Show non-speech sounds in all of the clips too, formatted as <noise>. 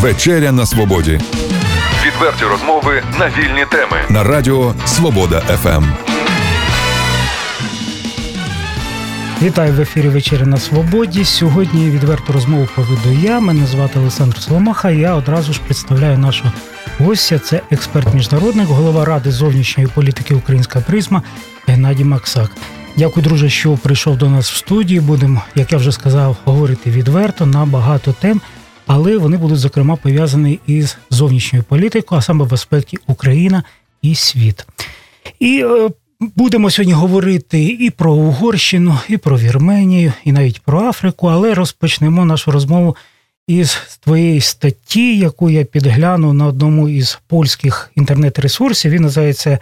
Вечеря на свободі Відверті розмови на вільні теми. на радіо Свобода. ФМ. Вітаю в ефірі Вечеря на Свободі. Сьогодні відверту розмову поведу я. Мене звати Олександр Соломаха. Я одразу ж представляю нашого гостя. Це експерт-міжнародник, голова ради зовнішньої політики Українська призма Геннадій Максак. Дякую, друже, що прийшов до нас в студію. Будемо, як я вже сказав, говорити відверто на багато тем, але вони будуть зокрема пов'язані із зовнішньою політикою, а саме в аспекті Україна і світ. І е, будемо сьогодні говорити і про Угорщину, і про Вірменію, і навіть про Африку, але розпочнемо нашу розмову із твоєї статті, яку я підглянув на одному із польських інтернет-ресурсів. Він називається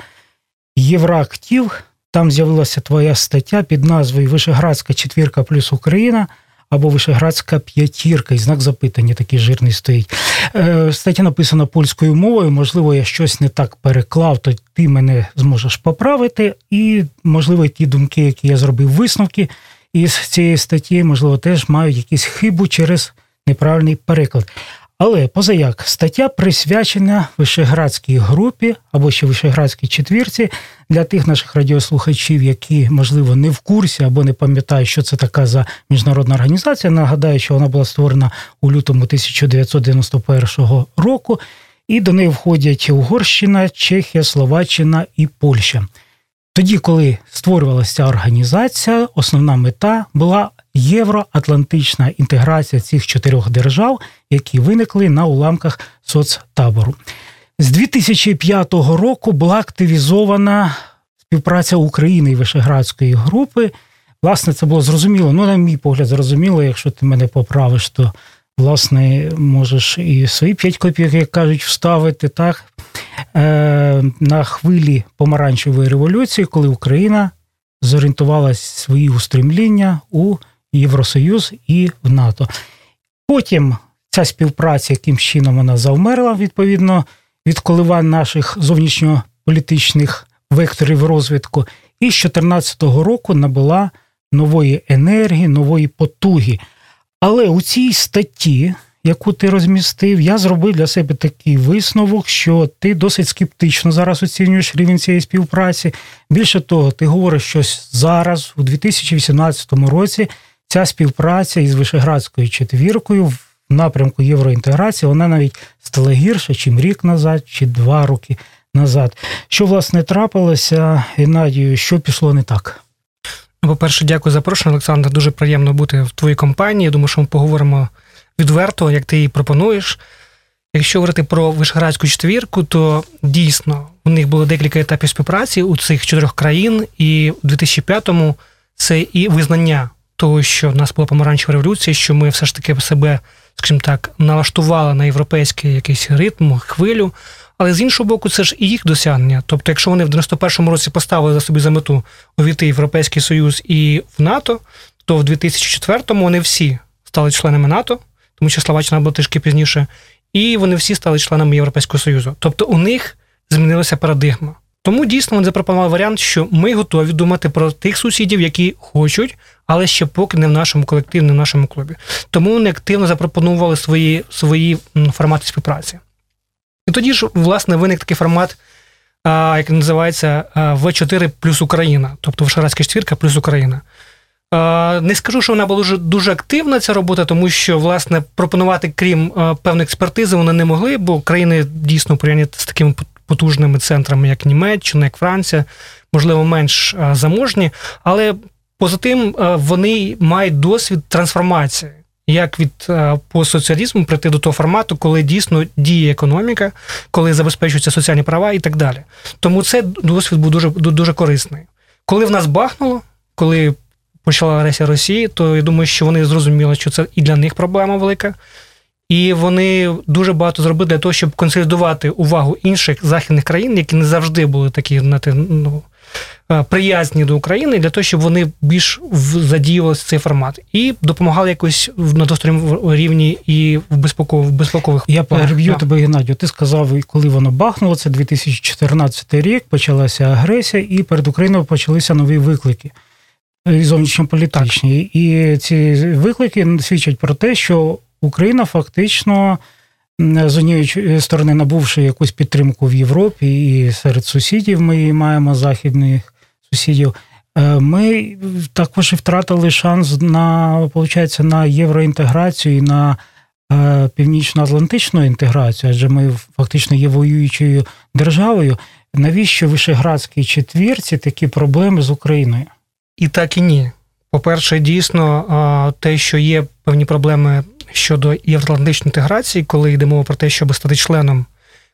Єврактив. Там з'явилася твоя стаття під назвою Вишеградська четвірка плюс Україна або Вишеградська п'ятірка, і знак запитання такий жирний стоїть. Е, Стаття написана польською мовою. Можливо, я щось не так переклав, то ти мене зможеш поправити. І, можливо, ті думки, які я зробив висновки із цієї статті, можливо, теж мають якісь хибу через неправильний переклад. Але позаяк стаття присвячена Вишеградській групі або ще Вишеградській четвірці для тих наших радіослухачів, які можливо не в курсі або не пам'ятають, що це така за міжнародна організація. Нагадаю, що вона була створена у лютому 1991 року, і до неї входять Угорщина, Чехія, Словаччина і Польща. Тоді, коли створювалася ця організація, основна мета була євроатлантична інтеграція цих чотирьох держав, які виникли на уламках соцтабору. З 2005 року була активізована співпраця України і Вишеградської групи. Власне, це було зрозуміло. Ну, на мій погляд, зрозуміло, якщо ти мене поправиш, то власне можеш і свої 5 копійок, як кажуть, вставити так е, на хвилі помаранчевої революції, коли Україна зорієнтувалась свої устремління у Євросоюз і в НАТО. Потім ця співпраця, яким чином вона завмерла, відповідно, від коливань наших зовнішньополітичних векторів розвитку, і з 2014 року набула нової енергії, нової потуги. Але у цій статті, яку ти розмістив, я зробив для себе такий висновок, що ти досить скептично зараз оцінюєш рівень цієї співпраці. Більше того, ти говориш, що зараз, у 2018 році, ця співпраця із Вишеградською четвіркою в напрямку євроінтеграції, вона навіть стала гірше, чим рік назад, чи два роки назад. Що власне трапилося, Геннадію, що пішло не так? Ну, По-перше, дякую за запрошення, Олександр. Дуже приємно бути в твоїй компанії. Я думаю, що ми поговоримо відверто, як ти її пропонуєш. Якщо говорити про Вишградську четвірку, то дійсно у них було декілька етапів співпраці у цих чотирьох країн, і в 2005-му це і визнання того, що в нас була помаранчева революція, що ми все ж таки себе, скажімо так, налаштували на європейський якийсь ритм, хвилю. Але з іншого боку, це ж і їх досягнення. Тобто, якщо вони в 91-му році поставили за собі за мету увійти в Європейський Союз і в НАТО, то в 2004-му вони всі стали членами НАТО, тому що Словаччина була трішки пізніше, і вони всі стали членами Європейського Союзу. Тобто у них змінилася парадигма. Тому дійсно вони запропонували варіант, що ми готові думати про тих сусідів, які хочуть, але ще поки не в нашому колективі, не в нашому клубі. Тому вони активно запропонували свої, свої формати співпраці. І тоді ж, власне, виник такий формат, а, який називається В4 плюс Україна, тобто Вишградська четвірка плюс Україна. Не скажу, що вона була дуже, дуже активна ця робота, тому що, власне, пропонувати, крім певної експертизи, вони не могли, бо країни дійсно порівняні з такими потужними центрами, як Німеччина, як Франція, можливо, менш заможні, але поза тим вони мають досвід трансформації як від е, постсоціалізму прийти до того формату, коли дійсно діє економіка, коли забезпечуються соціальні права і так далі. Тому це досвід був дуже дуже корисний. Коли в нас бахнуло, коли почала агресія Росії, то я думаю, що вони зрозуміли, що це і для них проблема велика. І вони дуже багато зробили для того, щоб консолідувати увагу інших західних країн, які не завжди були такі знаєте, ну, е, приязні до України, для того, щоб вони більш задіювалися цей формат і допомагали якось на достатньому рівні і в безпекових безпекових. Я переб'ю yeah. тебе, Геннадію. Ти сказав, коли воно бахнуло, це 2014 рік, почалася агресія, і перед Україною почалися нові виклики. Зовнішньополітичні. І ці виклики свідчать про те, що Україна фактично з однієї сторони набувши якусь підтримку в Європі і серед сусідів, ми її маємо західних сусідів. Е, ми також і втратили шанс на виходить, на євроінтеграцію і на е, північно-атлантичну інтеграцію, адже ми фактично є воюючою державою. Навіщо Вишеградській четвірці такі проблеми з Україною? І так і ні. По-перше, дійсно, те, що є певні проблеми щодо євроатлантичної інтеграції, коли йде мова про те, щоб стати членом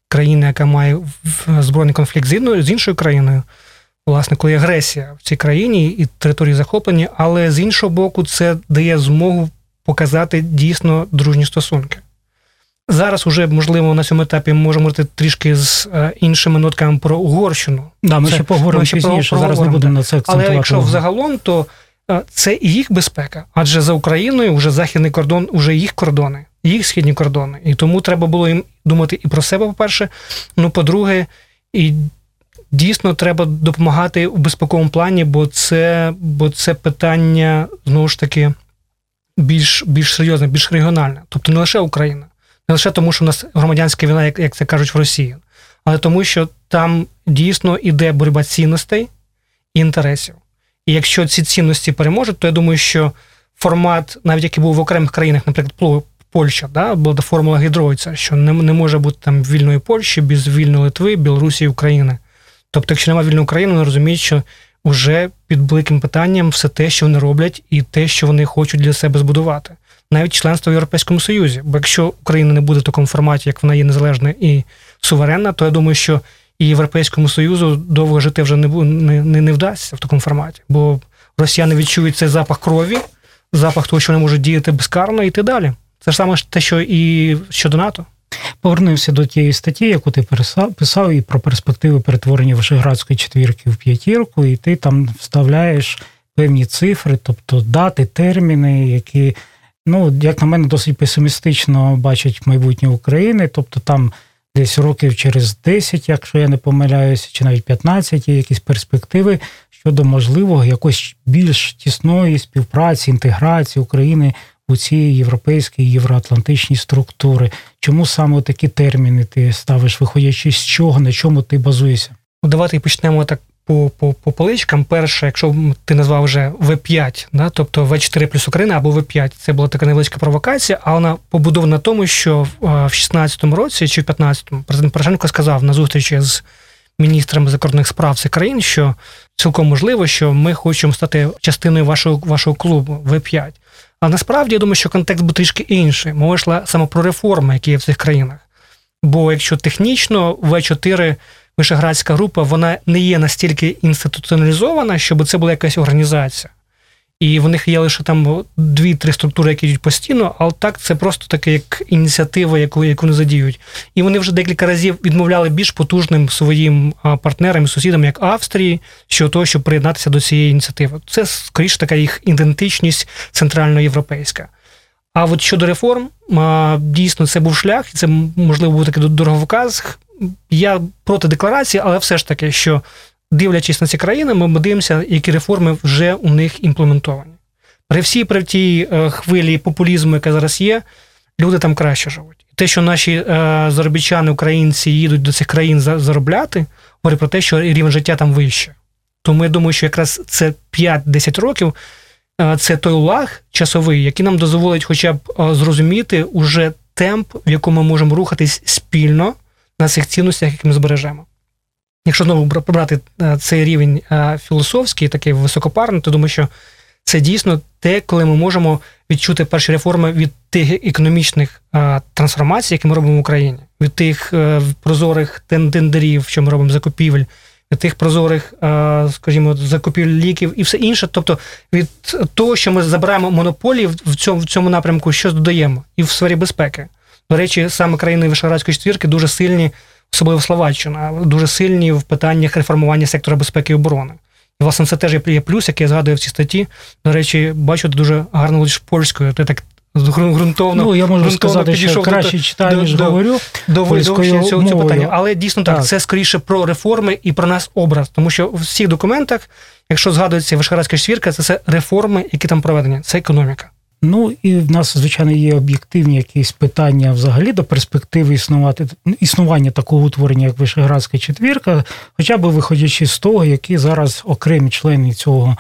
країни, яка має збройний конфлікт з іншою країною, власне, коли агресія в цій країні і території захоплені, але з іншого боку, це дає змогу показати дійсно дружні стосунки. Зараз уже, можливо, на цьому етапі ми можемо говорити трішки з е, іншими нотками про Угорщину. Да, ми це, ще поговоримо пізніше, про, зараз не будемо на це акцентувати. Але якщо взагалом, то е, це і їх безпека, адже за Україною вже західний кордон, вже їх кордони, їх східні кордони. І тому треба було їм думати і про себе, по-перше. Ну, по-друге, і дійсно треба допомагати у безпековому плані, бо це бо це питання знову ж таки більш більш серйозне, більш регіональне. Тобто не лише Україна, не лише тому, що у нас громадянська війна, як, як це кажуть в Росії, але тому, що там дійсно іде боротьба цінностей і інтересів. І якщо ці цінності переможуть, то я думаю, що формат, навіть який був в окремих країнах, наприклад, Польща, да, була формула Гідройця, що не, не може бути там вільної Польщі без вільної Литви, Білорусі і України. Тобто, якщо немає вільної України, вони розуміють, що вже під великим питанням все те, що вони роблять, і те, що вони хочуть для себе збудувати, навіть членство в Європейському Союзі. Бо якщо Україна не буде в такому форматі, як вона є незалежна і суверенна, то я думаю, що і Європейському Союзу довго жити вже не не, не, не вдасться в такому форматі, бо росіяни відчують цей запах крові, запах того, що вони можуть діяти безкарно, і йти далі. Це ж саме те, що і щодо НАТО. Повернувся до тієї статті, яку ти писав, і про перспективи перетворення Вишеградської четвірки в п'ятірку, і ти там вставляєш певні цифри, тобто дати, терміни, які, ну, як на мене, досить песимістично бачать майбутнє України. Тобто там десь років через 10, якщо я не помиляюся, чи навіть 15 є якісь перспективи щодо можливого якось більш тісної співпраці, інтеграції України у ці європейські євроатлантичні структури. Чому саме такі терміни ти ставиш, виходячи з чого, на чому ти базуєшся? Ну, давайте почнемо так по по, по поличкам. Перше, якщо ти назвав вже V5, да, тобто V4 плюс Україна або V5, це була така невеличка провокація, а вона побудована на тому, що в 16-му році чи в 15-му президент Порошенко сказав на зустрічі з міністрами закордонних справ цих країн, що цілком можливо, що ми хочемо стати частиною вашого вашого клубу В5. А насправді я думаю, що контекст був трішки інший. Мова йшла саме про реформи, які є в цих країнах. Бо якщо технічно В4 Вишеградська група вона не є настільки інституціоналізована, щоб це була якась організація. І в них є лише там дві-три структури, які йдуть постійно, але так це просто таке як ініціатива, яку яку не задіють. І вони вже декілька разів відмовляли більш потужним своїм партнерам і сусідам, як Австрії, що того, щоб приєднатися до цієї ініціативи. Це скоріше така їх ідентичність центральноєвропейська. А от щодо реформ, дійсно це був шлях, і це можливо був такий дороговказ. Я проти декларації, але все ж таки, що дивлячись на ці країни, ми дивимося, які реформи вже у них імплементовані. При всій при тій е, хвилі популізму, яка зараз є, люди там краще живуть. Те, що наші е, заробітчани, українці їдуть до цих країн заробляти, говорить про те, що рівень життя там вище. Тому я думаю, що якраз це 5-10 років. Е, це той лаг часовий, який нам дозволить хоча б зрозуміти уже темп, в якому ми можемо рухатись спільно на цих цінностях, які ми збережемо. Якщо знову брати е, цей рівень е, філософський, такий високопарний, то думаю, що це дійсно те, коли ми можемо відчути перші реформи від тих економічних е, трансформацій, які ми робимо в Україні, від тих прозорих тендерів, що ми робимо закупівель, тих прозорих, скажімо, закупівель ліків і все інше. Тобто від того, що ми забираємо монополії в цьому в цьому напрямку, що додаємо, і в сфері безпеки. До речі, саме країни Вишеградської четвірки дуже сильні особливо Словаччина, дуже сильні в питаннях реформування сектора безпеки і оборони. І, власне, це теж є плюс, який я згадую в цій статті. До речі, бачу, ти дуже гарно лиш польською. Ти так ґрунтовно. Ну, я можу сказати, що краще читаю, ніж до, говорю. До, до цього, цього питання. Але дійсно так, так, це скоріше про реформи і про нас образ. Тому що в всіх документах, якщо згадується Вишградська четвірка, це все реформи, які там проведені, це економіка. Ну і в нас, звичайно, є об'єктивні якісь питання взагалі до перспективи існувати існування такого утворення, як Вишеградська четвірка, хоча б виходячи з того, які зараз окремі члени цього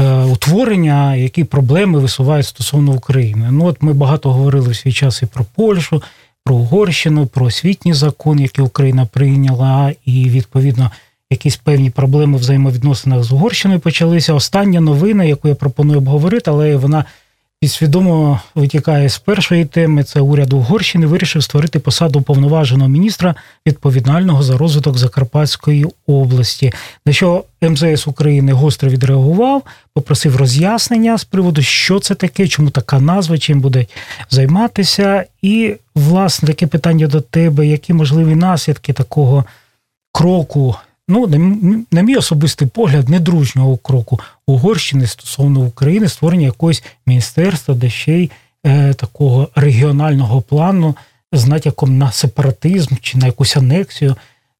е, утворення, які проблеми висувають стосовно України. Ну от ми багато говорили в свій час і про Польщу, про Угорщину, про освітній закон, який Україна прийняла, і відповідно. Якісь певні проблеми в взаємовідносинах з Угорщиною почалися. Остання новина, яку я пропоную обговорити, але вона підсвідомо витікає з першої теми. Це уряд Угорщини вирішив створити посаду повноваженого міністра відповідального за розвиток Закарпатської області. На що МЗС України гостро відреагував, попросив роз'яснення з приводу, що це таке, чому така назва, чим буде займатися. І, власне, таке питання до тебе: які можливі наслідки такого кроку? Ну, на мій особистий погляд, недружнього кроку Угорщини стосовно України, створення якогось міністерства, де ще й е, такого регіонального плану з натяком на сепаратизм чи на якусь анексію.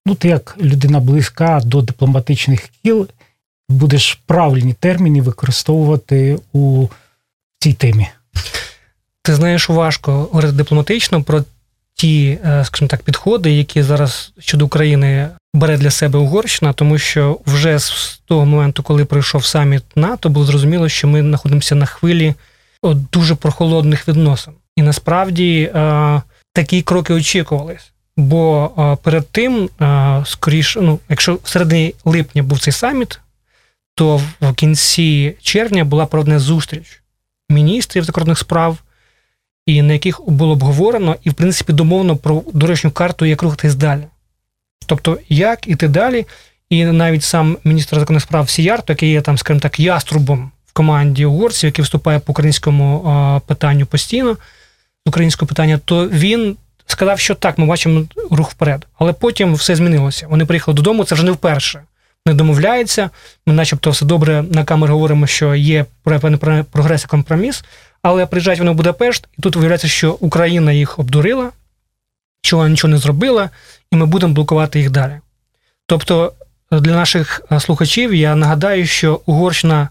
Ну, ти як людина близька до дипломатичних кіл, будеш правильні терміни використовувати у цій темі. Ти знаєш, важко говорити дипломатично про ті, е, скажімо так, підходи, які зараз щодо України бере для себе Угорщина, тому що вже з того моменту, коли пройшов саміт НАТО, було зрозуміло, що ми знаходимося на хвилі дуже прохолодних відносин. І насправді е, такі кроки очікувались. Бо е, перед тим, скоріше, ну, якщо в середині липня був цей саміт, то в кінці червня була проведена зустріч міністрів закордонних справ і на яких було обговорено і, в принципі, домовлено про дорожню карту, як рухатись далі. Тобто, як іти далі, і навіть сам міністр законних справ Сіярто, який є там, скажімо так, яструбом в команді угорців, який виступає по українському питанню постійно, з українського питання, то він сказав, що так, ми бачимо рух вперед. Але потім все змінилося. Вони приїхали додому, це вже не вперше. Не домовляються. Ми, начебто, все добре на камері говоримо, що є певний прогрес і компроміс, але приїжджають вони в Будапешт, і тут виявляється, що Україна їх обдурила, що вона нічого не зробила, і ми будемо блокувати їх далі. Тобто, для наших е, слухачів я нагадаю, що Угорщина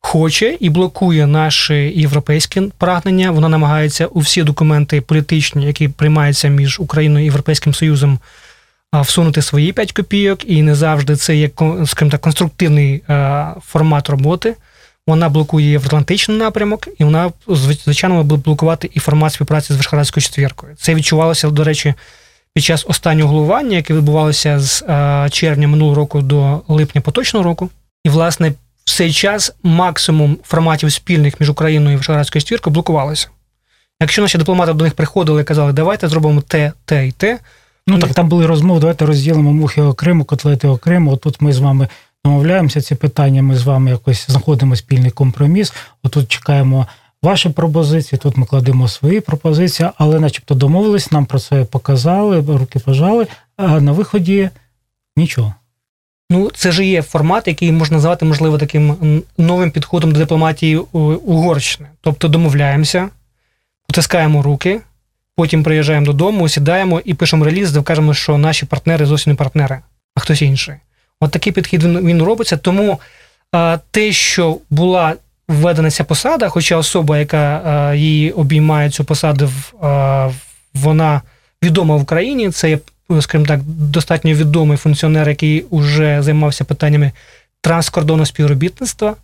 хоче і блокує наші європейські прагнення. Вона намагається у всі документи політичні, які приймаються між Україною і Європейським Союзом, всунути свої 5 копійок, і не завжди це є скажімо так, конструктивний е, формат роботи вона блокує євроатлантичний напрямок, і вона, звичайно, буде блокувати і формат співпраці з Вишградською четвіркою. Це відчувалося, до речі, під час останнього головування, яке відбувалося з е, червня минулого року до липня поточного року. І, власне, в цей час максимум форматів спільних між Україною і Вишградською четвіркою блокувалося. Якщо наші дипломати до них приходили і казали, давайте зробимо те, те і те. Ну так там були розмови, давайте розділимо мухи окремо, котлети окремо. Отут ми з вами домовляємося ці питання, ми з вами якось знаходимо спільний компроміс. Отут чекаємо ваші пропозиції, тут ми кладемо свої пропозиції, але начебто домовились, нам про це показали, руки пожали, а на виході нічого. Ну, це ж є формат, який можна назвати, можливо, таким новим підходом до дипломатії Угорщини. Тобто домовляємося, потискаємо руки, потім приїжджаємо додому, сідаємо і пишемо реліз, де кажемо, що наші партнери зовсім не партнери, а хтось інший. От такий підхід він, він робиться. Тому а, те, що була введена ця посада, хоча особа, яка а, її обіймає цю посаду, а, вона відома в Україні, це є, скажімо так, достатньо відомий функціонер, який вже займався питаннями транскордонного співробітництва.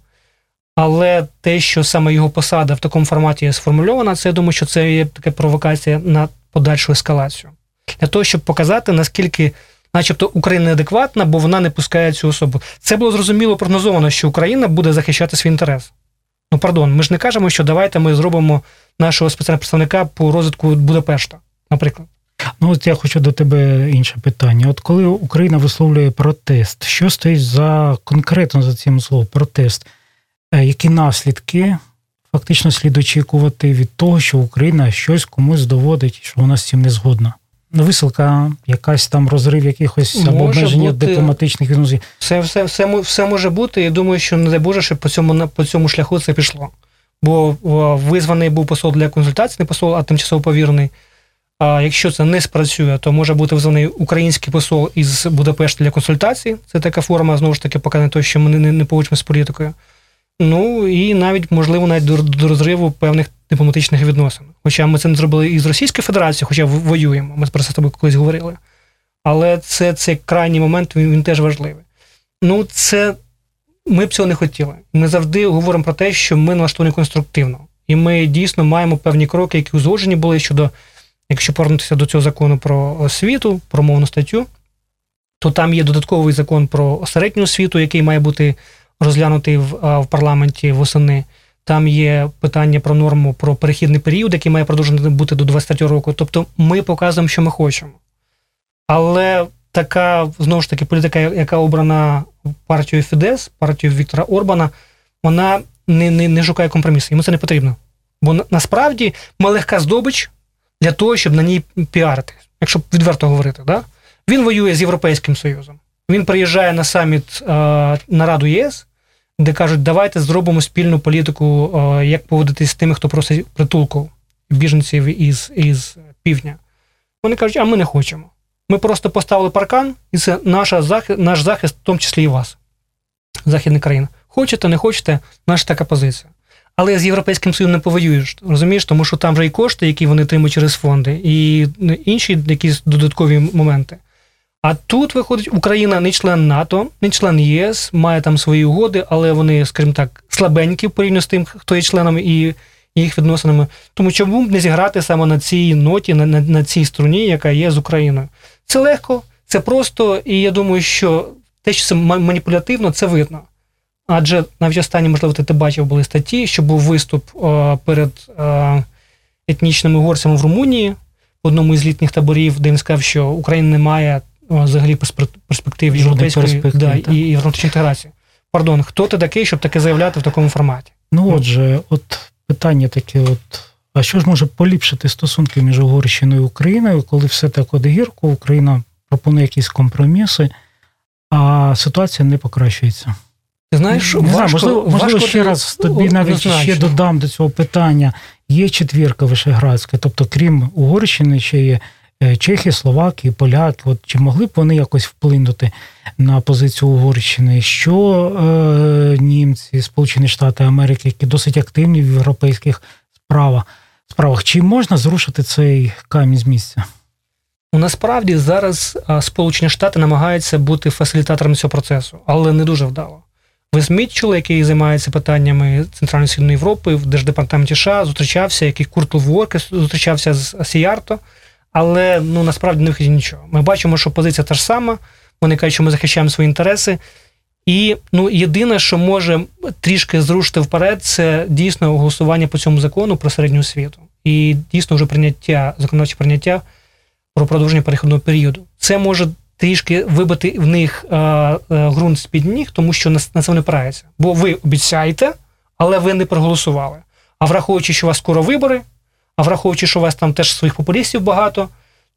Але те, що саме його посада в такому форматі сформульована, це я думаю, що це є така провокація на подальшу ескалацію. Для того, щоб показати, наскільки начебто Україна неадекватна, бо вона не пускає цю особу. Це було зрозуміло прогнозовано, що Україна буде захищати свій інтерес. Ну, пардон, ми ж не кажемо, що давайте ми зробимо нашого спеціального представника по розвитку Будапешта, наприклад. Ну, от я хочу до тебе інше питання. От коли Україна висловлює протест, що стоїть за конкретно за цим словом протест? Е, які наслідки фактично слід очікувати від того, що Україна щось комусь доводить, що вона з цим не згодна? Висилка, якась там розрив якихось або обмеження бути, дипломатичних відносин. Все все, все, все може бути. Я думаю, що не дай Боже, що по цьому по цьому шляху це пішло. Бо визваний був посол для консультацій, не посол, а тимчасово повірений. А якщо це не спрацює, то може бути визваний український посол із Будапешта для консультацій. Це така форма, знову ж таки, показує те, що ми не, не, не получимо з політикою. Ну і навіть, можливо, навіть до, до розриву певних дипломатичних відносин. Хоча ми це не зробили і з Російською Федерацією, хоча воюємо. Ми про це з тобою колись говорили. Але це цей крайній момент він, він теж важливий. Ну, це ми б цього не хотіли. Ми завжди говоримо про те, що ми налаштовані конструктивно. І ми дійсно маємо певні кроки, які узгоджені були щодо, якщо повернутися до цього закону про освіту, про мовну статтю, то там є додатковий закон про середню освіту, який має бути розглянутий в, в парламенті восени. Там є питання про норму про перехідний період, який має продовжувати бути до 23 року. Тобто ми показуємо, що ми хочемо. Але така, знову ж таки, політика, яка обрана партією Фідес, партією Віктора Орбана, вона не не, не шукає компромісу. Йому це не потрібно. Бо насправді ми легка здобич для того, щоб на ній піарити, якщо відверто говорити. Да? Він воює з Європейським Союзом. Він приїжджає на саміт е, на Раду ЄС, де кажуть, давайте зробимо спільну політику, е, як поводитись з тими, хто просить притулку біженців із, із півдня. Вони кажуть, а ми не хочемо. Ми просто поставили паркан, і це наша захист, наш захист, в тому числі і вас, західна країна. Хочете, не хочете, наша така позиція. Але з Європейським Союзом не повоюєш, розумієш, тому що там вже і кошти, які вони отримують через фонди, і інші якісь додаткові моменти. А тут виходить, Україна не член НАТО, не член ЄС, має там свої угоди, але вони, скажімо так, слабенькі порівняно з тим, хто є членом і їх відносинами. Тому чому б не зіграти саме на цій ноті, на, на, на цій струні, яка є з Україною? Це легко, це просто, і я думаю, що те, що це маніпулятивно, це видно. Адже навіть останні, можливо, ти бачив, були статті, що був виступ о, перед о, етнічними угорцями в Румунії в одному із літніх таборів, де він сказав, що Україна не має взагалі перспектив європейської да, і європейської інтеграції. Пардон, хто ти такий, щоб таке заявляти в такому форматі? Ну, отже, от питання таке: от а що ж може поліпшити стосунки між Угорщиною і Україною, коли все так от гірко, Україна пропонує якісь компроміси, а ситуація не покращується? Ти знаєш, не важко, знаю, можливо, важко можливо, ще раз тобі навіть ще додам до цього питання. Є четвірка Вишеградська, тобто, крім Угорщини, ще є Чехи, Словаки, Поляки. От чи могли б вони якось вплинути на позицію Угорщини? Що е, німці, Сполучені Штати Америки, які досить активні в європейських справах, справах, чи можна зрушити цей камінь з місця? Насправді зараз Сполучені Штати намагаються бути фасилітатором цього процесу, але не дуже вдало. Вес Мітчел, який займається питаннями Центральної Східної Європи в Держдепартаменті США, зустрічався, який Курт Ворке зустрічався з Сіярто, але ну насправді не виходить нічого. Ми бачимо, що позиція та ж сама. Вони кажуть, що ми захищаємо свої інтереси. І ну, єдине, що може трішки зрушити вперед, це дійсно голосування по цьому закону про середню освіту. І дійсно вже прийняття, законодавче прийняття про продовження перехідного періоду. Це може трішки вибити в них е, е, ґрунт з-під ніг, тому що на, на це вони опираються. Бо ви обіцяєте, але ви не проголосували. А враховуючи, що у вас скоро вибори, а враховуючи, що у вас там теж своїх популістів багато,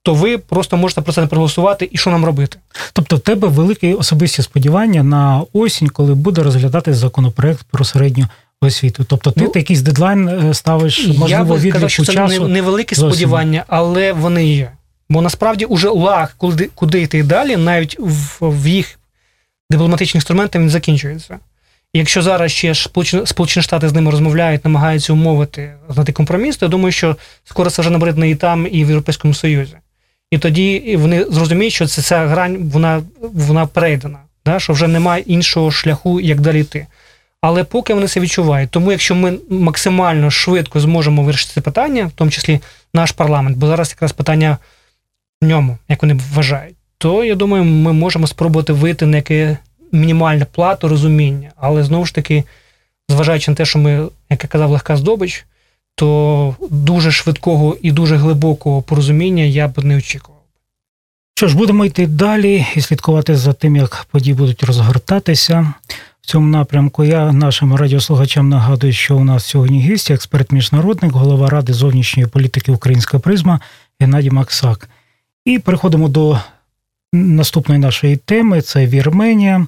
то ви просто можете про це не проголосувати і що нам робити. Тобто, в тебе великі особисті сподівання на осінь, коли буде розглядати законопроект про середню освіту. Тобто, ти ну, якийсь дедлайн е, ставиш, можливо, відліку часу? Це невеликі сподівання, але вони є. Бо насправді уже лаг, куди куди йти далі, навіть в, в їх дипломатичні інструменти він закінчується. Якщо зараз ще Сполучені Штати з ними розмовляють, намагаються умовити знайти компроміс, то я думаю, що скоро це вже набридне і там, і в Європейському Союзі. І тоді вони зрозуміють, що це ця грань вона вона перейдена, да? що вже немає іншого шляху, як далі йти. Але поки вони це відчувають. Тому якщо ми максимально швидко зможемо вирішити це питання, в тому числі наш парламент, бо зараз якраз питання в ньому, як вони вважають, то я думаю, ми можемо спробувати вийти на яке мінімальне плату розуміння. Але знову ж таки, зважаючи на те, що ми, як я казав, легка здобич, то дуже швидкого і дуже глибокого порозуміння я б не очікував. Що ж, будемо йти далі і слідкувати за тим, як події будуть розгортатися. В цьому напрямку я нашим радіослухачам нагадую, що у нас сьогодні гість, експерт міжнародник, голова ради зовнішньої політики Українська призма Геннадій Максак. І переходимо до наступної нашої теми: це Вірменія.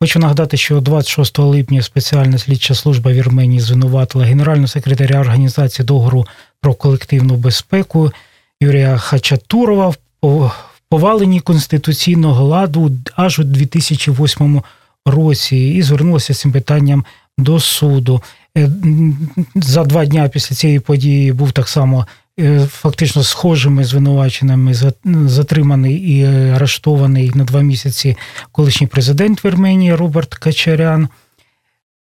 Хочу нагадати, що 26 липня спеціальна слідча служба Вірменії звинуватила генерального секретаря організації договору про колективну безпеку Юрія Хачатурова в поваленні конституційного ладу аж у 2008 році і звернулася з цим питанням до суду. Е, за два дні після цієї події був так само фактично схожими звинуваченнями затриманий і арештований на два місяці колишній президент Вірменії Роберт Качарян.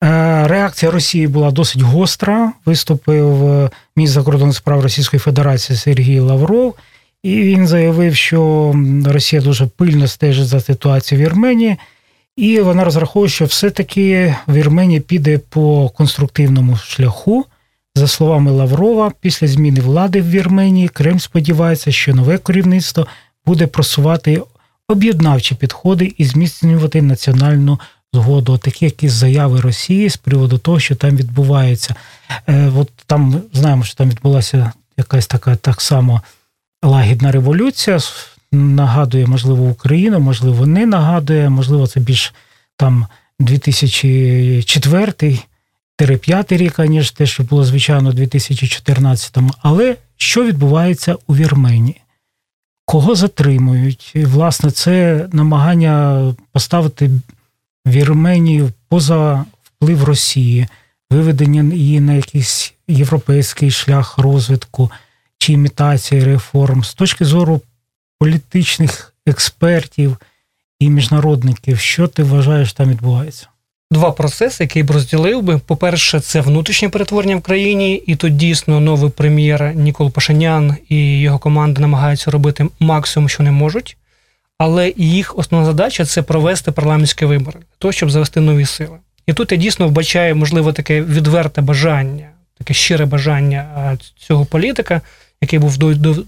Е, реакція Росії була досить гостра. Виступив міністр закордонних справ Російської Федерації Сергій Лавров, і він заявив, що Росія дуже пильно стежить за ситуацією в Вірменії. І вона розраховує, що все-таки Вірменія піде по конструктивному шляху. За словами Лаврова, після зміни влади в Вірменії Кремль сподівається, що нове керівництво буде просувати об'єднавчі підходи і зміцнювати національну згоду. Такі якісь заяви Росії з приводу того, що там відбувається. Е, от там знаємо, що там відбулася якась така так само лагідна революція нагадує, можливо, Україну, можливо, не нагадує, можливо, це більш там 2004 5 рік, ніж те, що було звичайно у 2014-му. Але що відбувається у Вірменії? Кого затримують? І, Власне, це намагання поставити Вірменію поза вплив Росії, виведення її на якийсь європейський шлях розвитку чи імітації реформ з точки зору політичних експертів і міжнародників. Що ти вважаєш там відбувається? Два процеси, які б розділив би. По-перше, це внутрішнє перетворення в країні, і тут дійсно новий прем'єр Нікол Пашинян і його команда намагаються робити максимум, що не можуть. Але їх основна задача це провести парламентські вибори, то щоб завести нові сили. І тут я дійсно вбачаю, можливо, таке відверте бажання, таке щире бажання цього політика який був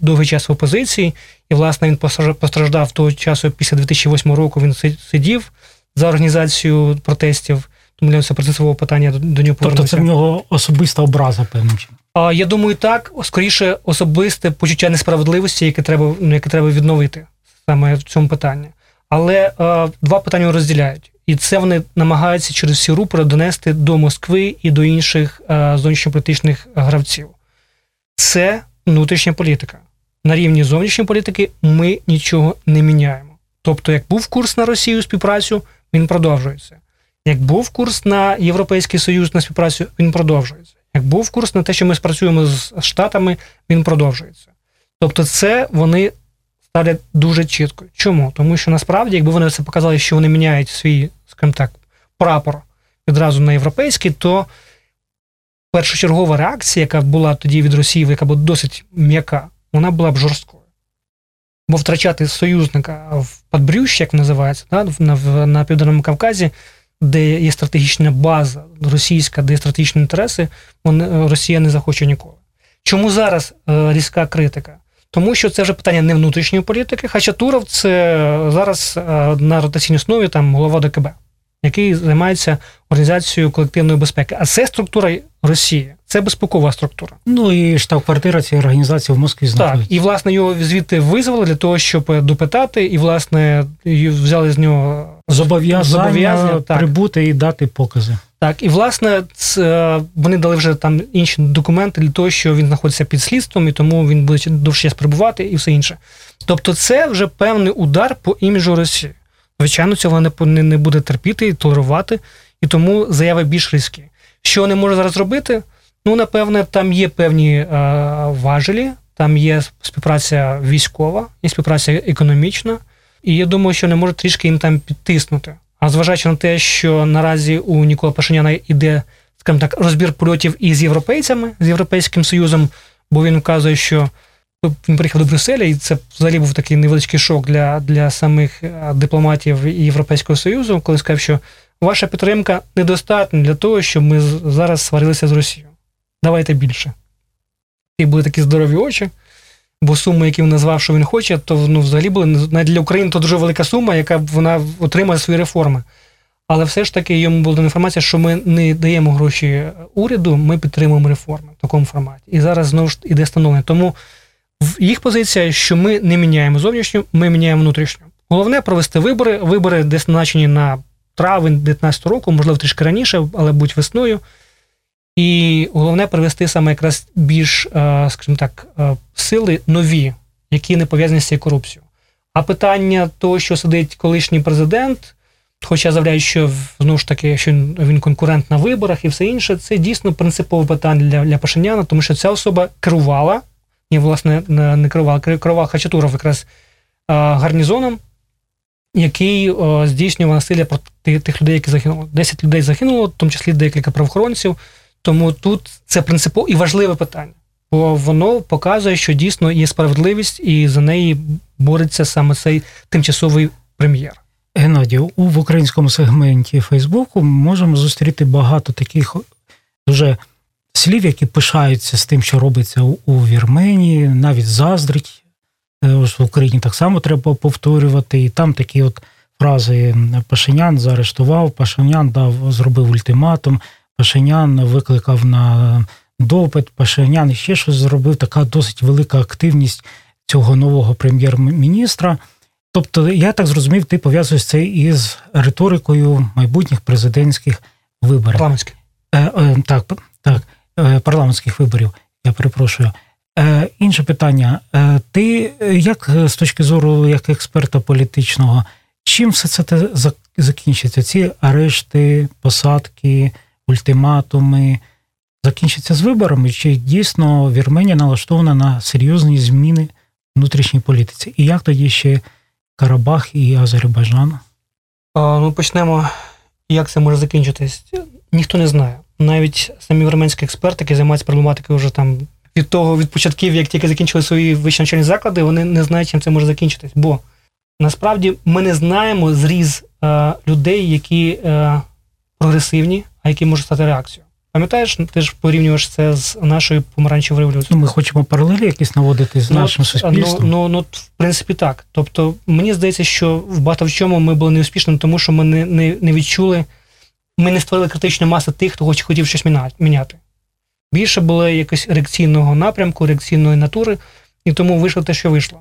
довгий час в опозиції, і, власне, він постраждав того часу після 2008 року. Він сидів за організацію протестів. Тому для це процесового питання до нього Тобто це в нього особиста образа, певним чином? А я думаю, так скоріше особисте почуття несправедливості, яке треба ну, яке треба відновити саме в цьому питанні. Але а, два питання розділяють, і це вони намагаються через всі рупори донести до Москви і до інших зовнішньополітичних гравців. Це внутрішня політика. На рівні зовнішньої політики ми нічого не міняємо. Тобто, як був курс на Росію співпрацю, він продовжується. Як був курс на Європейський Союз на співпрацю, він продовжується. Як був курс на те, що ми спрацюємо з Штатами, він продовжується. Тобто, це вони ставлять дуже чітко. Чому? Тому що насправді, якби вони це показали, що вони міняють свій, скажімо так, прапор відразу на європейський, то першочергова реакція, яка була тоді від Росії, яка була досить м'яка, вона була б жорсткою. Бо втрачати союзника в Подбрющ, як називається, да, на, на Південному Кавказі, де є стратегічна база російська, де є стратегічні інтереси, вони, Росія не захоче ніколи. Чому зараз е, різка критика? Тому що це вже питання не внутрішньої політики. Хоча Туров це зараз е, на ротаційній основі там голова ДКБ який займається організацією колективної безпеки. А це структура Росії, це безпекова структура. Ну і штаб-квартира цієї організації в Москві знаходиться. Так, і власне його звідти визвали для того, щоб допитати, і власне взяли з нього зобов'язання, зобов'язання прибути і дати покази. Так, і власне це, вони дали вже там інші документи для того, що він знаходиться під слідством, і тому він буде довше час перебувати і все інше. Тобто, це вже певний удар по іміджу Росії. Звичайно, цього не не буде терпіти і толерувати, і тому заяви більш різкі. Що не може зараз робити? Ну, напевне, там є певні е, важелі, там є співпраця військова, є співпраця економічна, і я думаю, що не може трішки їм там підтиснути. А зважаючи на те, що наразі у Нікола Пашиняна йде, скажімо так, розбір польотів із європейцями, з Європейським Союзом, бо він вказує, що він приїхав до Брюсселя, і це взагалі був такий невеличкий шок для для самих е, дипломатів Європейського Союзу, коли сказав, що ваша підтримка недостатня для того, щоб ми зараз сварилися з Росією. Давайте більше. І були такі здорові очі, бо сума, які він назвав, що він хоче, то ну, взагалі були навіть для України то дуже велика сума, яка вона отримає свої реформи. Але все ж таки йому була інформація, що ми не даємо гроші уряду, ми підтримуємо реформи в такому форматі. І зараз знову ж іде становлення. Тому їх позиція, що ми не міняємо зовнішню, ми міняємо внутрішню. Головне провести вибори. Вибори десь назначені на травень 2019 року, можливо, трішки раніше, але будь весною. І головне привести саме якраз більш, е, скажімо так, е, сили нові, які не пов'язані з цією корупцією. А питання того, що сидить колишній президент, хоча заявляють, що знову ж таки, що він, конкурент на виборах і все інше, це дійсно принципове питання для, для Пашиняна, тому що ця особа керувала, ні, власне, не керувала, керував Хачатуров якраз гарнізоном, який здійснював насилля проти тих людей, які загинули. Десять людей загинуло, в тому числі декілька правоохоронців. Тому тут це принципово і важливе питання, бо воно показує, що дійсно є справедливість, і за неї бореться саме цей тимчасовий прем'єр. Геннадію, в українському сегменті Фейсбуку можемо зустріти багато таких дуже слів, які пишаються з тим, що робиться у, Вірменії, навіть заздрить. Е, В Україні так само треба повторювати. І там такі от фрази Пашинян заарештував, Пашинян дав, зробив ультиматум, Пашинян викликав на допит, Пашинян ще щось зробив. Така досить велика активність цього нового прем'єр-міністра. Тобто, я так зрозумів, ти пов'язуєш це із риторикою майбутніх президентських виборів. Парламентський. Е, е, так, так, е, парламентських виборів, я перепрошую. Е, інше питання. Е, ти як з точки зору як експерта політичного, чим все це закінчиться? Ці арешти, посадки, ультиматуми закінчаться з виборами? Чи дійсно Вірменія налаштована на серйозні зміни в внутрішній політиці? І як тоді ще Карабах і Азербайджан? Ну, почнемо, як це може закінчитись. Ніхто не знає. Навіть самі вірменські експерти, які займаються проблематикою вже там від того, від початків, як тільки закінчили свої вищі навчальні заклади, вони не знають, чим це може закінчитись. Бо насправді ми не знаємо зріз е, людей, які е, прогресивні, а які можуть стати реакцією. Пам'ятаєш, ти ж порівнюєш це з нашою помаранчевою Ну, революцією. ми хочемо паралелі якісь наводити з Ну, нашим от, суспільством. Ну, ну, ну, в принципі, так. Тобто, мені здається, що в багато в чому ми були неуспішними, тому що ми не, не, не відчули, ми не створили критичну масу тих, хто хоч хотів щось міняти. Більше було якось реакційного напрямку, реакційної натури, і тому вийшло те, що вийшло.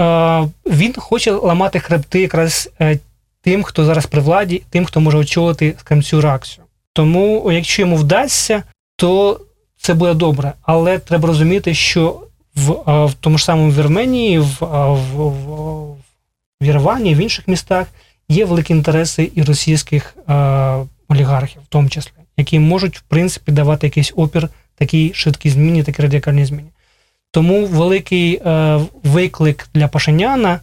Е, він хоче ламати хребти якраз е, тим, хто зараз при владі, тим, хто може очолити цю реакцію. Тому, якщо йому вдасться, то це буде добре. Але треба розуміти, що в, в тому ж самому Вірменії, в, в, в, в Єревані, в інших містах є великі інтереси і російських а, олігархів, в тому числі, які можуть, в принципі, давати якийсь опір такій швидкій зміні, такій радикальній зміні. Тому великий е, виклик для Пашиняна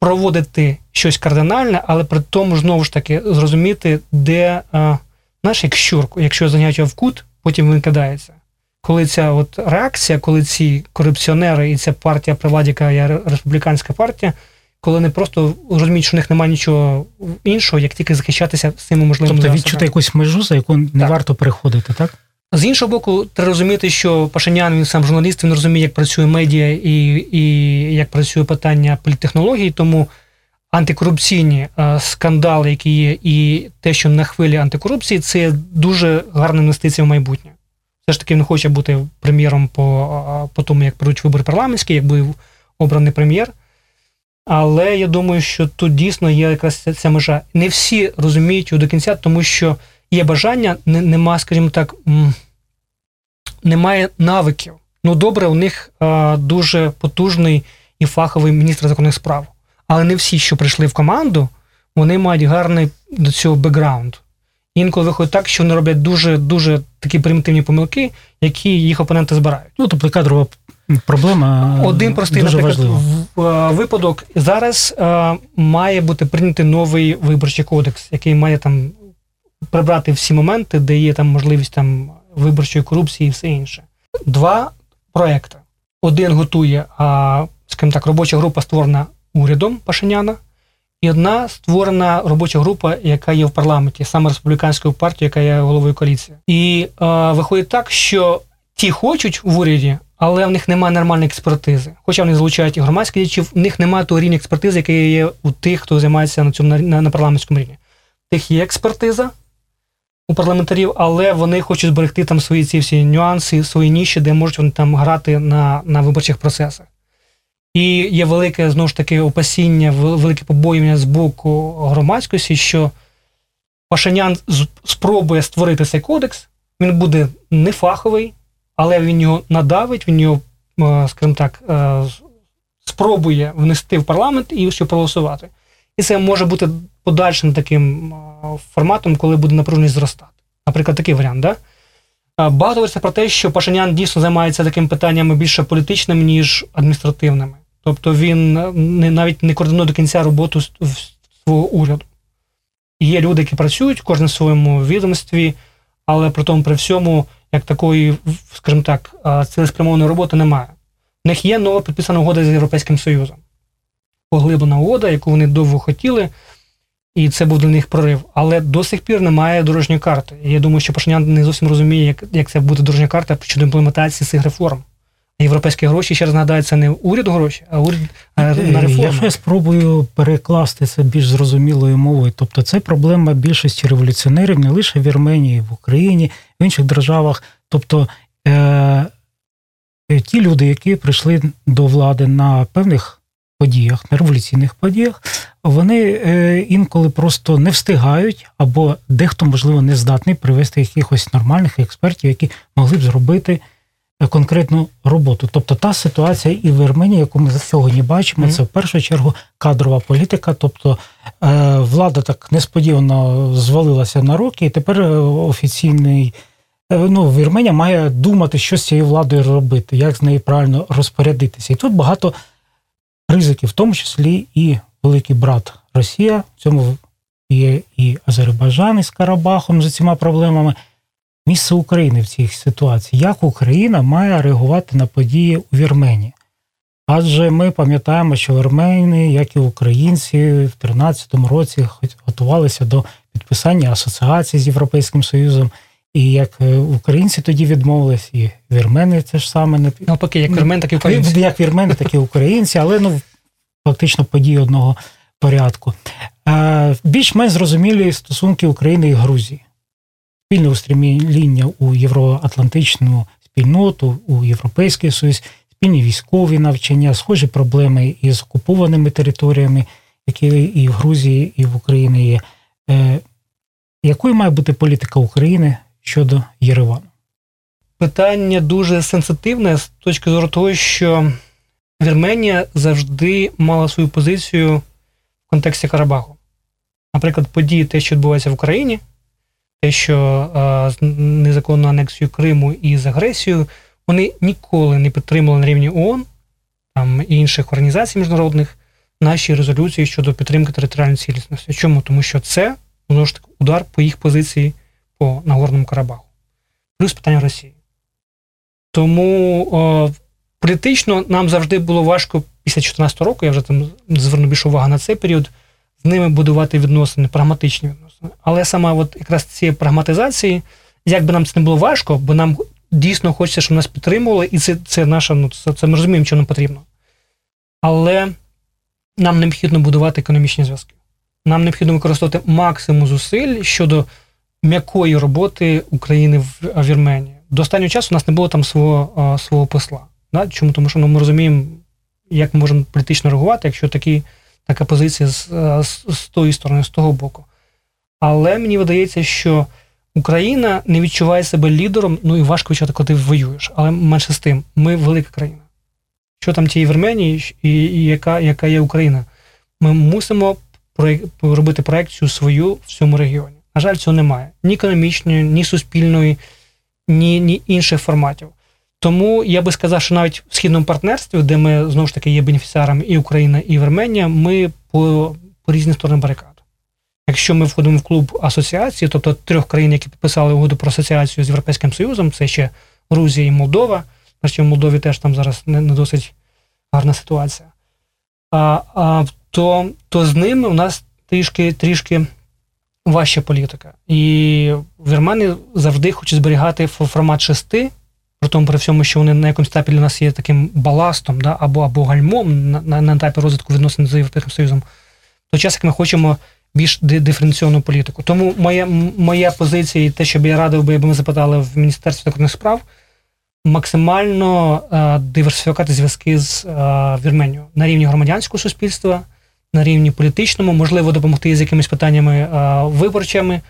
проводити щось кардинальне, але при тому знову ж таки зрозуміти, де е, знаєш, як щурку, якщо заняття в кут, потім він кидається. Коли ця от реакція, коли ці корупціонери і ця партія при владі, яка республіканська партія, коли вони просто розуміють, що в них немає нічого іншого, як тільки захищатися з цими можливими Тобто відчути якусь межу, за яку не Так. варто переходити, так? З іншого боку, треба розуміти, що Пашинян, він сам журналіст, він розуміє, як працює медіа і, і як працює питання політтехнологій, тому антикорупційні е, скандали, які є, і те, що на хвилі антикорупції, це дуже гарна інвестиція в майбутнє. Все ж таки він хоче бути прем'єром по, по тому, як пройдуть вибори парламентські, як був обраний прем'єр. Але я думаю, що тут дійсно є якраз ця, ця межа. Не всі розуміють його до кінця, тому що є бажання, не, нема, скажімо так, немає навиків. Ну, добре, у них а, дуже потужний і фаховий міністр законних справ. Але не всі, що прийшли в команду, вони мають гарний до цього бекграунд. Інколи виходить так, що вони роблять дуже дуже такі примітивні помилки, які їх опоненти збирають. Ну, тобто кадрова проблема Один простий, дуже наприклад, важлива. в- е, випадок. Зараз е, має бути прийнятий новий виборчий кодекс, який має там прибрати всі моменти, де є там можливість там виборчої корупції і все інше. Два проекти. Один готує, а, скажімо так, робоча група створена урядом Пашиняна, і одна створена робоча група, яка є в парламенті, саме республіканською партією, яка є головою коаліції. І е, виходить так, що ті хочуть в уряді, але в них немає нормальної експертизи. Хоча вони залучають і громадських діячів, в них немає того рівня експертизи, який є у тих, хто займається на цьому на, на, парламентському рівні. Тих є експертиза у парламентарів, але вони хочуть зберегти там свої ці всі нюанси, свої ніші, де можуть вони там грати на, на виборчих процесах. І є велике знову ж таки опасіння, велике побоювання з боку громадськості, що Пашинян спробує створити цей кодекс, він буде не фаховий, але він його надавить, він його, е, скажімо так, е, спробує внести в парламент і щоб проголосувати. І це може бути подальшим таким форматом, коли буде напруженість зростати. Наприклад, такий варіант, да? Багато говориться про те, що Пашинян дійсно займається такими питаннями більше політичними, ніж адміністративними. Тобто він е, не, навіть не координує до кінця роботу свого уряду. Є люди, які працюють, кожен в своєму відомстві, але при тому при всьому, як такої, скажімо так, цілеспрямованої роботи немає. В них є нова підписана угода з Європейським Союзом. Поглиблена угода, яку вони довго хотіли, і це був для них прорив. Але до сих пір немає дорожньої карти. Я думаю, що Пашинян не зовсім розуміє, як, як це буде дорожня карта щодо імплементації цих реформ. Європейські гроші, ще раз нагадаю, це не уряд гроші, а уряд на Якщо реформи. я спробую перекласти це більш зрозумілою мовою, тобто це проблема більшості революціонерів не лише в Вірменії, в Україні, в інших державах. Тобто е, е, ті люди, які прийшли до влади на певних подіях, на революційних подіях, вони е, інколи просто не встигають, або дехто, можливо, не здатний привести якихось нормальних експертів, які могли б зробити е, конкретну роботу. Тобто та ситуація і в Вірменії, яку ми сьогодні бачимо, Мгм. це в першу чергу кадрова політика. Тобто е, влада так несподівано звалилася на руки, і тепер е, офіційний. е, Ну, Вірменія має думати, що з цією владою робити, як з нею правильно розпорядитися. І тут багато ризиків, в тому числі і великий брат Росія. В цьому є і Азербайджан із Карабахом з цими проблемами. Місце України в цій ситуації. Як Україна має реагувати на події у Вірменії? Адже ми пам'ятаємо, що вірмени, як і українці, в 2013 році готувалися до підписання асоціації з Європейським Союзом. І як е, українці тоді відмовились, і вірмени це ж саме не Навпаки, як вірмен, так і українці. як вірмени, так і українці, але ну фактично події одного порядку. Е, Більш-менш зрозумілі стосунки України і Грузії. Спільне устремління у євроатлантичну спільноту, у Європейський Союз, спільні військові навчання, схожі проблеми із окупованими територіями, які і в Грузії, і в Україні є. Е, Якою має бути політика України щодо Єревану? питання дуже сенситивне з точки зору того, що Вірменія завжди мала свою позицію в контексті Карабаху. Наприклад, події, те, що відбувається в Україні, те, що е, з незаконною анексією Криму і з агресією, вони ніколи не підтримували на рівні ООН там, і інших організацій міжнародних наші резолюції щодо підтримки територіальної цілісності. Чому? Тому що це знову ж таки удар по їх позиції по Нагорному Карабаху. Плюс питання Росії. Тому о, політично нам завжди було важко після 2014 року, я вже там зверну більше увагу на цей період, з ними будувати відносини, прагматичні відносини. Але саме от якраз цієї прагматизації, як би нам це не було важко, бо нам дійсно хочеться, щоб нас підтримували, і це, це наша, ну це, це ми розуміємо, що нам потрібно. Але нам необхідно будувати економічні зв'язки. Нам необхідно використовувати максимум зусиль щодо м'якої роботи України в Вірменії. До останнього часу у нас не було там свого, свого посла. Да? Чому? Тому що ну, ми розуміємо, як ми можемо політично реагувати, якщо такі, така позиція з, з, з тої сторони, з того боку. Але мені видається, що Україна не відчуває себе лідером, ну і важко відчувати, коли ти воюєш. Але менше з тим, ми велика країна. Що там тієї Вірменії і, і яка, яка є Україна? Ми мусимо робити проекцію свою в цьому регіоні. На жаль, цього немає. Ні економічної, ні суспільної, ні, ні інших форматів. Тому я би сказав, що навіть в східному партнерстві, де ми знову ж таки є бенефіціарами і Україна, і Вірменія, ми по, по різні сторони барикад. Якщо ми входимо в клуб асоціації, тобто трьох країн, які підписали угоду про асоціацію з Європейським Союзом, це ще Грузія і Молдова. Значить, в Молдові теж там зараз не, не досить гарна ситуація. А, а, то, то з ними у нас трішки, трішки важча політика. І вірмени завжди хочуть зберігати формат шести, при тому при всьому, що вони на якомусь етапі для нас є таким баластом, да, або, або гальмом на, на, на етапі розвитку відносин з Європейським Союзом, в той час, як ми хочемо більш ди- диференційну політику. Тому моя, моя позиція і те, що б я радив би, якби ми запитали в Міністерстві закордонних справ, максимально е, диверсифікувати зв'язки з е, Вірменією на рівні громадянського суспільства, на рівні політичному, можливо, допомогти з якимись питаннями е, виборчими,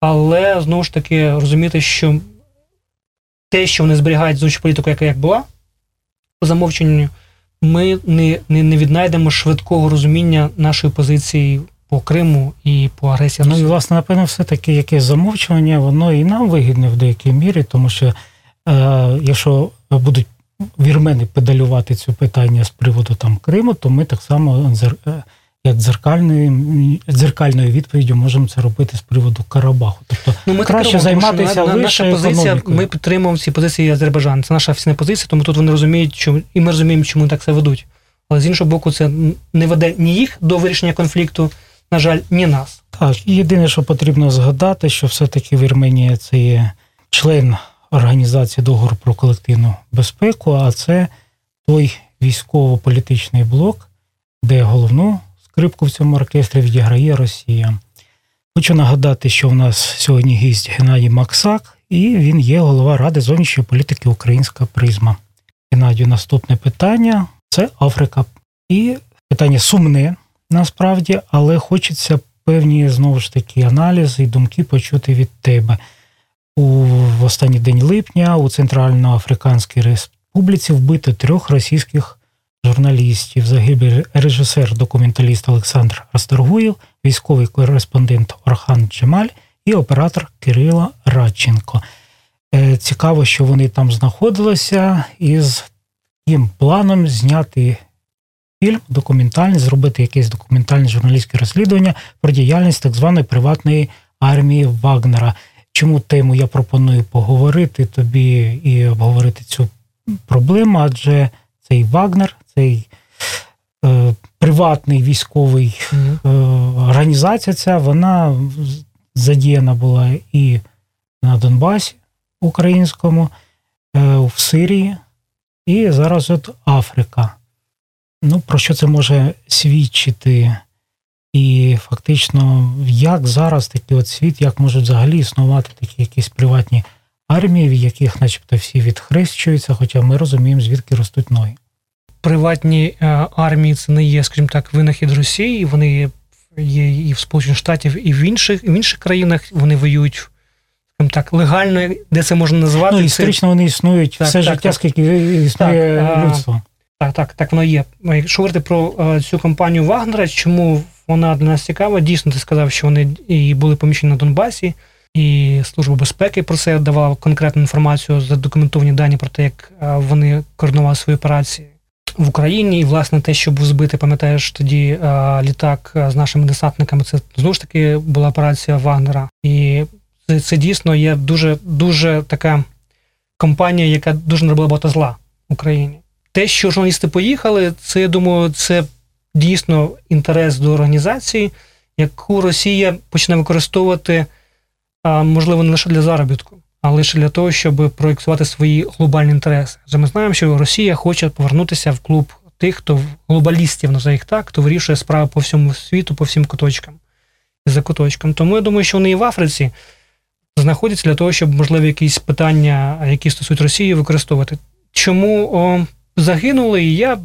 але знову ж таки розуміти, що те, що вони зберігають зовнішню політику, яка як була, по замовченню, ми не, не, не віднайдемо швидкого розуміння нашої позиції по Криму і по агресії. Ну і власне, напевно, все-таки якесь замовчування, воно і нам вигідне в деякій мірі, тому що е, якщо будуть вірмени педалювати цю питання з приводу там Криму, то ми так само е, як дзеркальною, дзеркальною відповіддю можемо це робити з приводу Карабаху. Тобто Ну, ми так краще робимо, тому що займатися на- лише наша позиція. економікою. Ми підтримуємо ці позиції Азербайджану. Це наша офіційна позиція, тому тут вони розуміють, чому і ми розуміємо, чому так це ведуть. Але з іншого боку, це не веде ні їх до вирішення конфлікту, на жаль, ні нас. Так, і єдине, що потрібно згадати, що все-таки Вірменія це є член організації договору про колективну безпеку, а це той військово-політичний блок, де головну скрипку в цьому оркестрі відіграє Росія. Хочу нагадати, що в нас сьогодні гість Геннадій Максак, і він є голова Ради зовнішньої політики Українська призма. Геннадію, наступне питання це Африка. І питання сумне насправді, але хочеться певні знову ж таки аналізи і думки почути від тебе. У в останній день липня у Центральноафриканській Республіці вбито трьох російських журналістів. Загибель режисер, документаліст Олександр Расторгуєв, військовий кореспондент Орхан Джемаль і оператор Кирило Радченко. Е, Цікаво, що вони там знаходилися із таким планом зняти фільм документальний, зробити якесь документальне журналістське розслідування про діяльність так званої приватної армії Вагнера. Чому тему я пропоную поговорити тобі і обговорити цю проблему? Адже цей Вагнер, цей е, приватний військовий е, організація, ця вона задіяна була і на Донбасі українському, е, в Сирії, і зараз от Африка. Ну, про що це може свідчити? І фактично, як зараз такий от світ, як можуть взагалі існувати такі якісь приватні армії, в яких, начебто, всі відхрещуються, хоча ми розуміємо, звідки ростуть ноги. Приватні е, армії це не є, скажімо так, винахід Росії. Вони є, і в Сполучених Штатів, і в інших, в інших країнах вони воюють, так, легально, де це можна назвати. Ну, це- історично вони існують Так, все так, життя, так. скільки існує людство. Так, так, так воно є. Якщо говорити про е, цю компанію Вагнера, чому вона для нас цікава? Дійсно, ти сказав, що вони і були помічені на Донбасі, і Служба безпеки про це давала конкретну інформацію, задокументовані дані про те, як е, вони координували свої операції в Україні. І, власне, те, що був збитий, пам'ятаєш, тоді е, літак е, з нашими десантниками, це знову ж таки була операція Вагнера. І це, це дійсно є дуже, дуже така компанія, яка дуже наробила багато зла в Україні те, що журналісти поїхали, це я думаю, це дійсно інтерес до організації, яку Росія почне використовувати, можливо, не лише для заробітку, а лише для того, щоб проєктувати свої глобальні інтереси. Адже ми знаємо, що Росія хоче повернутися в клуб тих, хто глобалістів, називає їх так, хто вирішує справи по всьому світу, по всім куточкам за куточкам. Тому я думаю, що вони і в Африці знаходяться для того, щоб можливо якісь питання, які стосують Росії, використовувати. Чому о, загинули, я,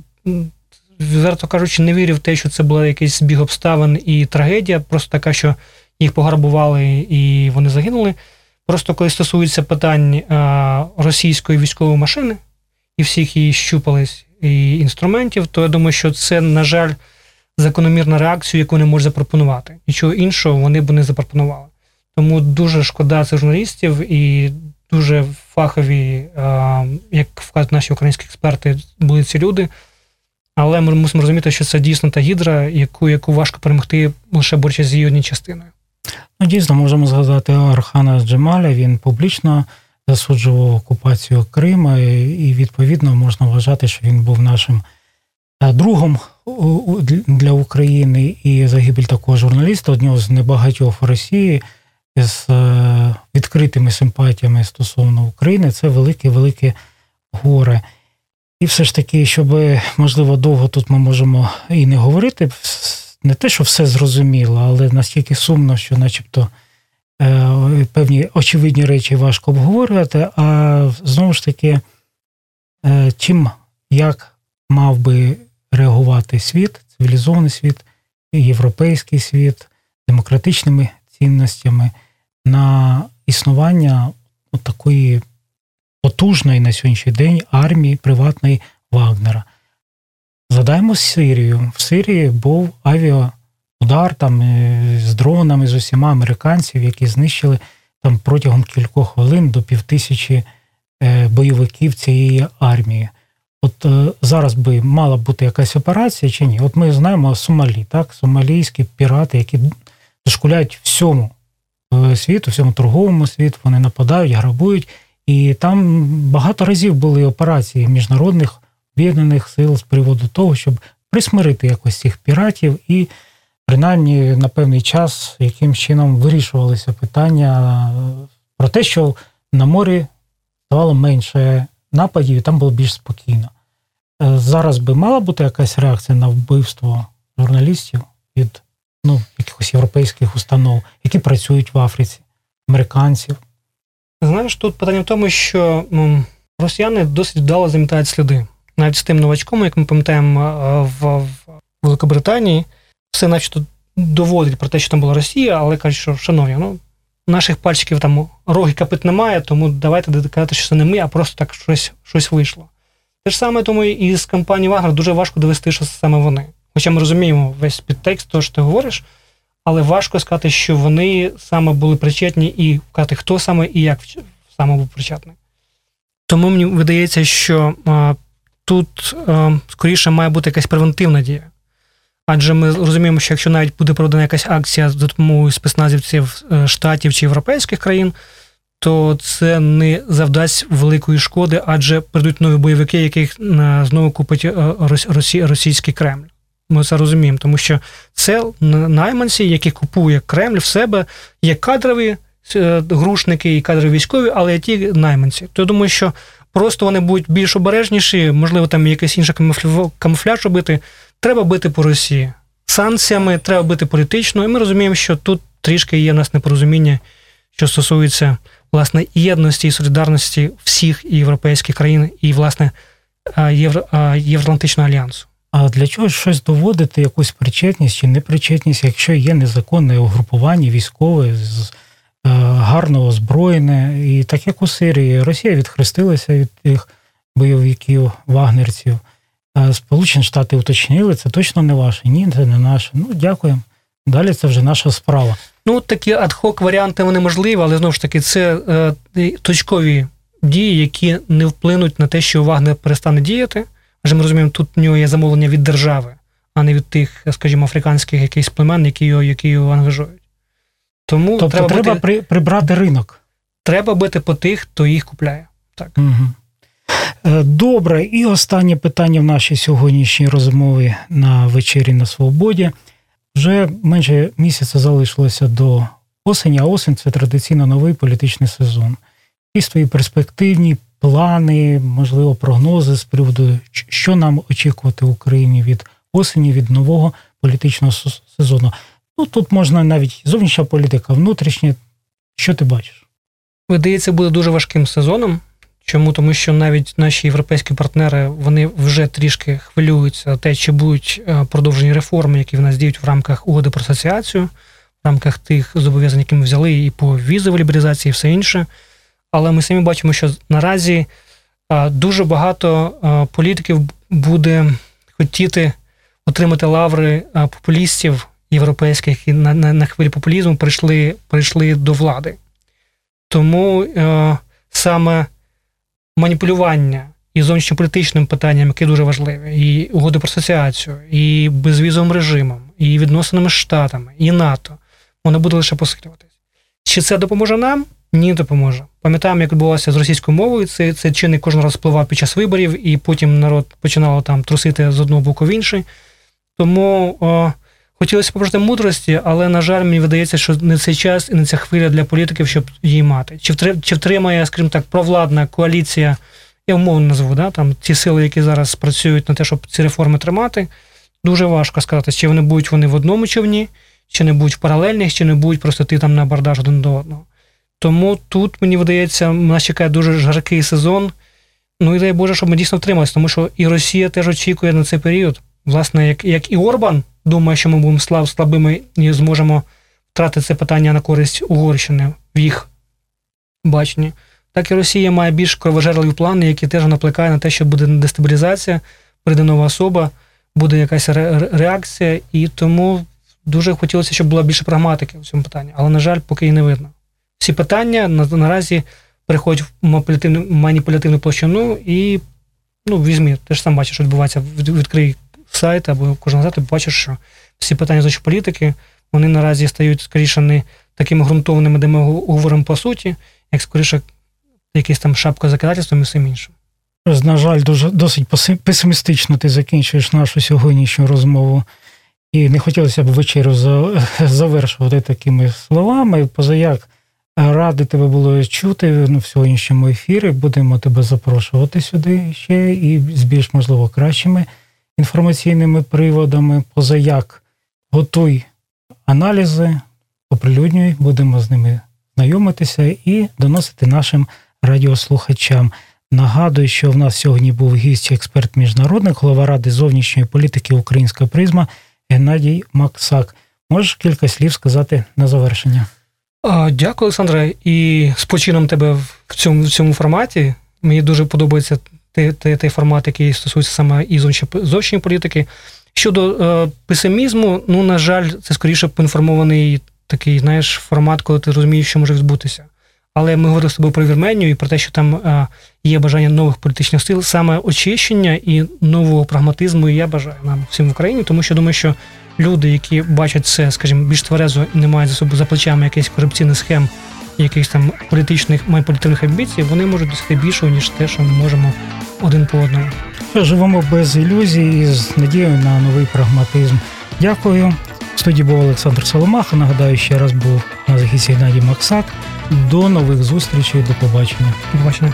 відверто кажучи, не вірю в те, що це була якийсь збіг обставин і трагедія, просто така, що їх пограбували і вони загинули. Просто коли стосується питань а, російської військової машини і всіх її щупалось і інструментів, то я думаю, що це, на жаль, закономірна реакція, яку не можуть запропонувати. Нічого іншого вони б не запропонували. Тому дуже шкода цих журналістів і дуже фахові, а, як вказують наші українські експерти, були ці люди. Але ми мусимо розуміти, що це дійсно та гідра, яку, яку важко перемогти лише борючись з її однією частиною. Ну, дійсно, можемо згадати Архана Джемаля. Він публічно засуджував окупацію Крима, і відповідно можна вважати, що він був нашим е, другом для України. І загибель такого журналіста, одного з небагатьох в Росії, з е, відкритими симпатіями стосовно України, це велике-велике горе. І все ж таки, щоб можливо довго тут ми можемо і не говорити, не те, що все зрозуміло, але настільки сумно, що, начебто, е, певні очевидні речі важко обговорювати. А знову ж таки, е, чим як мав би реагувати світ, цивілізований світ, європейський світ, демократичними цінностями на існування такої потужної на сьогоднішній день армії приватної Вагнера. Згадаємо Сирію. В Сирії був удар там е, з дронами, з усіма американців, які знищили там протягом кількох хвилин до півтисячі е, бойовиків цієї армії. От е, зараз би мала бути якась операція чи ні? От ми знаємо Сомалі, так? Сомалійські пірати, які дошкуляють всьому світу, всьому торговому світу, вони нападають, грабують. І там багато разів були операції міжнародних об'єднаних сил з приводу того, щоб присмирити якось цих піратів і принаймні на певний час яким чином вирішувалися питання е, про те, що на морі ставало менше нападів, і там було більш спокійно. Е, Зараз би мала бути якась реакція на вбивство журналістів від ну, якихось європейських установ, які працюють в Африці, американців. Знаєш, тут питання в тому, що ну, росіяни досить вдало замітають сліди. Навіть з тим новачком, як ми пам'ятаємо е, в, Великобританії, все начебто доводить про те, що там була Росія, але кажуть, що шановні, ну наших пальчиків там роги капит немає, тому давайте казати, що це не ми, а просто так щось щось вийшло. Те ж саме тому і з компанії Вагнер дуже важко довести, що це саме вони. Хоча ми розуміємо весь підтекст, того, що ти говориш, але важко сказати, що вони саме були причетні і сказати, хто саме і як саме був причетний. Тому мені видається, що а, тут скоріше має бути якась превентивна дія. Адже ми розуміємо, що якщо навіть буде проведена якась акція з допомогою спецназівців е, штатів чи європейських країн, то це не завдасть великої шкоди, адже прийдуть нові бойовики, яких е, знову купить е, російський Кремль. Ми це розуміємо, тому що це найманці, які купує Кремль в себе, є кадрові грушники і кадрові військові, але є ті найманці. То я думаю, що просто вони будуть більш обережніші, можливо, там якийсь інший камуфляж робити. Треба бити по Росії. Санкціями треба бити політично, і ми розуміємо, що тут трішки є в нас непорозуміння, що стосується власне єдності і солідарності всіх європейських країн і, власне, Євро, Євроатлантичного альянсу. А для чого щось доводити, якусь причетність чи непричетність, якщо є незаконне угрупування військове з гарно озброєне, і так як у Сирії, Росія відхрестилася від тих бойовиків, вагнерців. Сполучені Штати уточнили, це точно не ваше. Ні, це не наше. Ну, дякуємо. Далі це вже наша справа. Ну, такі адхок варіанти вони можливі, але знову ж таки, це е, точкові дії, які не вплинуть на те, що Вагнер перестане діяти. Адже ми розуміємо, тут у нього є замовлення від держави, а не від тих, скажімо, африканських якихось племен, які його які його ангажують. Тому тобто треба, треба бити, прибрати ринок. Треба бити по тих, хто їх купляє. Так. Угу. Добре, і останнє питання в нашій сьогоднішній розмові на вечері на свободі. Вже менше місяця залишилося до осені, а осень це традиційно новий політичний сезон. Якісь твої перспективні плани, можливо, прогнози з приводу, що нам очікувати в Україні від осені, від нового політичного сезону. Ну тут можна навіть зовнішня політика, внутрішня. Що ти бачиш? Видається, буде дуже важким сезоном. Чому? Тому що навіть наші європейські партнери вони вже трішки хвилюються те, чи будуть е, продовжені реформи, які в нас діють в рамках угоди про асоціацію, в рамках тих зобов'язань, які ми взяли, і по візовій лібералізації, і все інше. Але ми самі бачимо, що наразі е, дуже багато е, політиків буде хотіти отримати лаври популістів європейських, які на, на, на хвилі популізму прийшли, прийшли до влади. Тому саме маніпулювання і зовнішньополітичним питанням, які дуже важливі, і угоди про асоціацію, і безвізовим режимом, і відносинами з Штатами, і НАТО, воно буде лише посилюватись. Чи це допоможе нам? Ні, допоможе. Пам'ятаємо, як відбувалося з російською мовою. Це це чинник кожен раз впливав під час виборів, і потім народ починав там трусити з одного боку в інший. Тому о, хотілося побажати мудрості, але, на жаль, мені видається, що не цей час і не ця хвиля для політиків, щоб її мати. Чи чи втримає, скажімо так, провладна коаліція, я умовно назву, да, там ті сили, які зараз працюють на те, щоб ці реформи тримати, дуже важко сказати, чи вони будуть вони в одному човні, чи не будуть в паралельних, чи не будуть просто ти там на бардаж один до одного. Тому тут, мені видається, нас чекає дуже жаркий сезон. Ну і дай Боже, щоб ми дійсно втрималися, тому що і Росія теж очікує на цей період. Власне, як як і Орбан думає, що ми будемо слаб, слабими і зможемо втратити це питання на користь Угорщини в їх баченні. Так і Росія має більш кровожерливі плани, які теж напликає на те, що буде дестабілізація, прийде нова особа, буде якась реакція, і тому дуже хотілося, щоб була більше прагматики в цьому питанні, але, на жаль, поки і не видно. Всі питання на, наразі переходять в маніпулятивну, маніпулятивну площину і ну, візьмі, ти ж сам бачиш, що відбувається, Від- відкрий сайт або кожен сайт, ти бачиш, що всі питання з політики, вони наразі стають скоріше не такими ґрунтовними, де ми говоримо по суті, як скоріше якийсь там шапка закидательством і всім іншим. На жаль, дуже досить песимістично ти закінчуєш нашу сьогоднішню розмову. І не хотілося б вечерю <laughs> завершувати такими словами. Позаяк ради тебе було чути в сьогоднішньому ефірі. Будемо тебе запрошувати сюди ще і з більш можливо кращими інформаційними приводами. Позаяк готуй аналізи, оприлюднюй, будемо з ними знайомитися і доносити нашим радіослухачам. Нагадую, що в нас сьогодні був гість, експерт міжнародник, голова ради зовнішньої політики Українська призма Геннадій Максак. Можеш кілька слів сказати на завершення? Дякую, Олександре. І з почином тебе в цьому, в цьому форматі. Мені дуже подобається той, формат, який стосується саме і зовнішньої політики. Щодо е, песимізму, ну, на жаль, це скоріше поінформований такий, знаєш, формат, коли ти розумієш, що може відбутися. Але ми говорили з тобою про Вірменію і про те, що там е, є бажання нових політичних сил, саме очищення і нового прагматизму я бажаю нам всім в Україні, тому що думаю, що люди, які бачать це, скажімо, більш тверезо і не мають за собою за плечами якихось корупційних схем, якихось там політичних майполітичних амбіцій, вони можуть досягти більшого, ніж те, що ми можемо один по одному. Живемо без ілюзій і з надією на новий прагматизм. Дякую. В студії був Олександр Соломаха. Нагадаю, ще раз був на захисті Геннадій Максак. До нових зустрічей, до побачення. До побачення.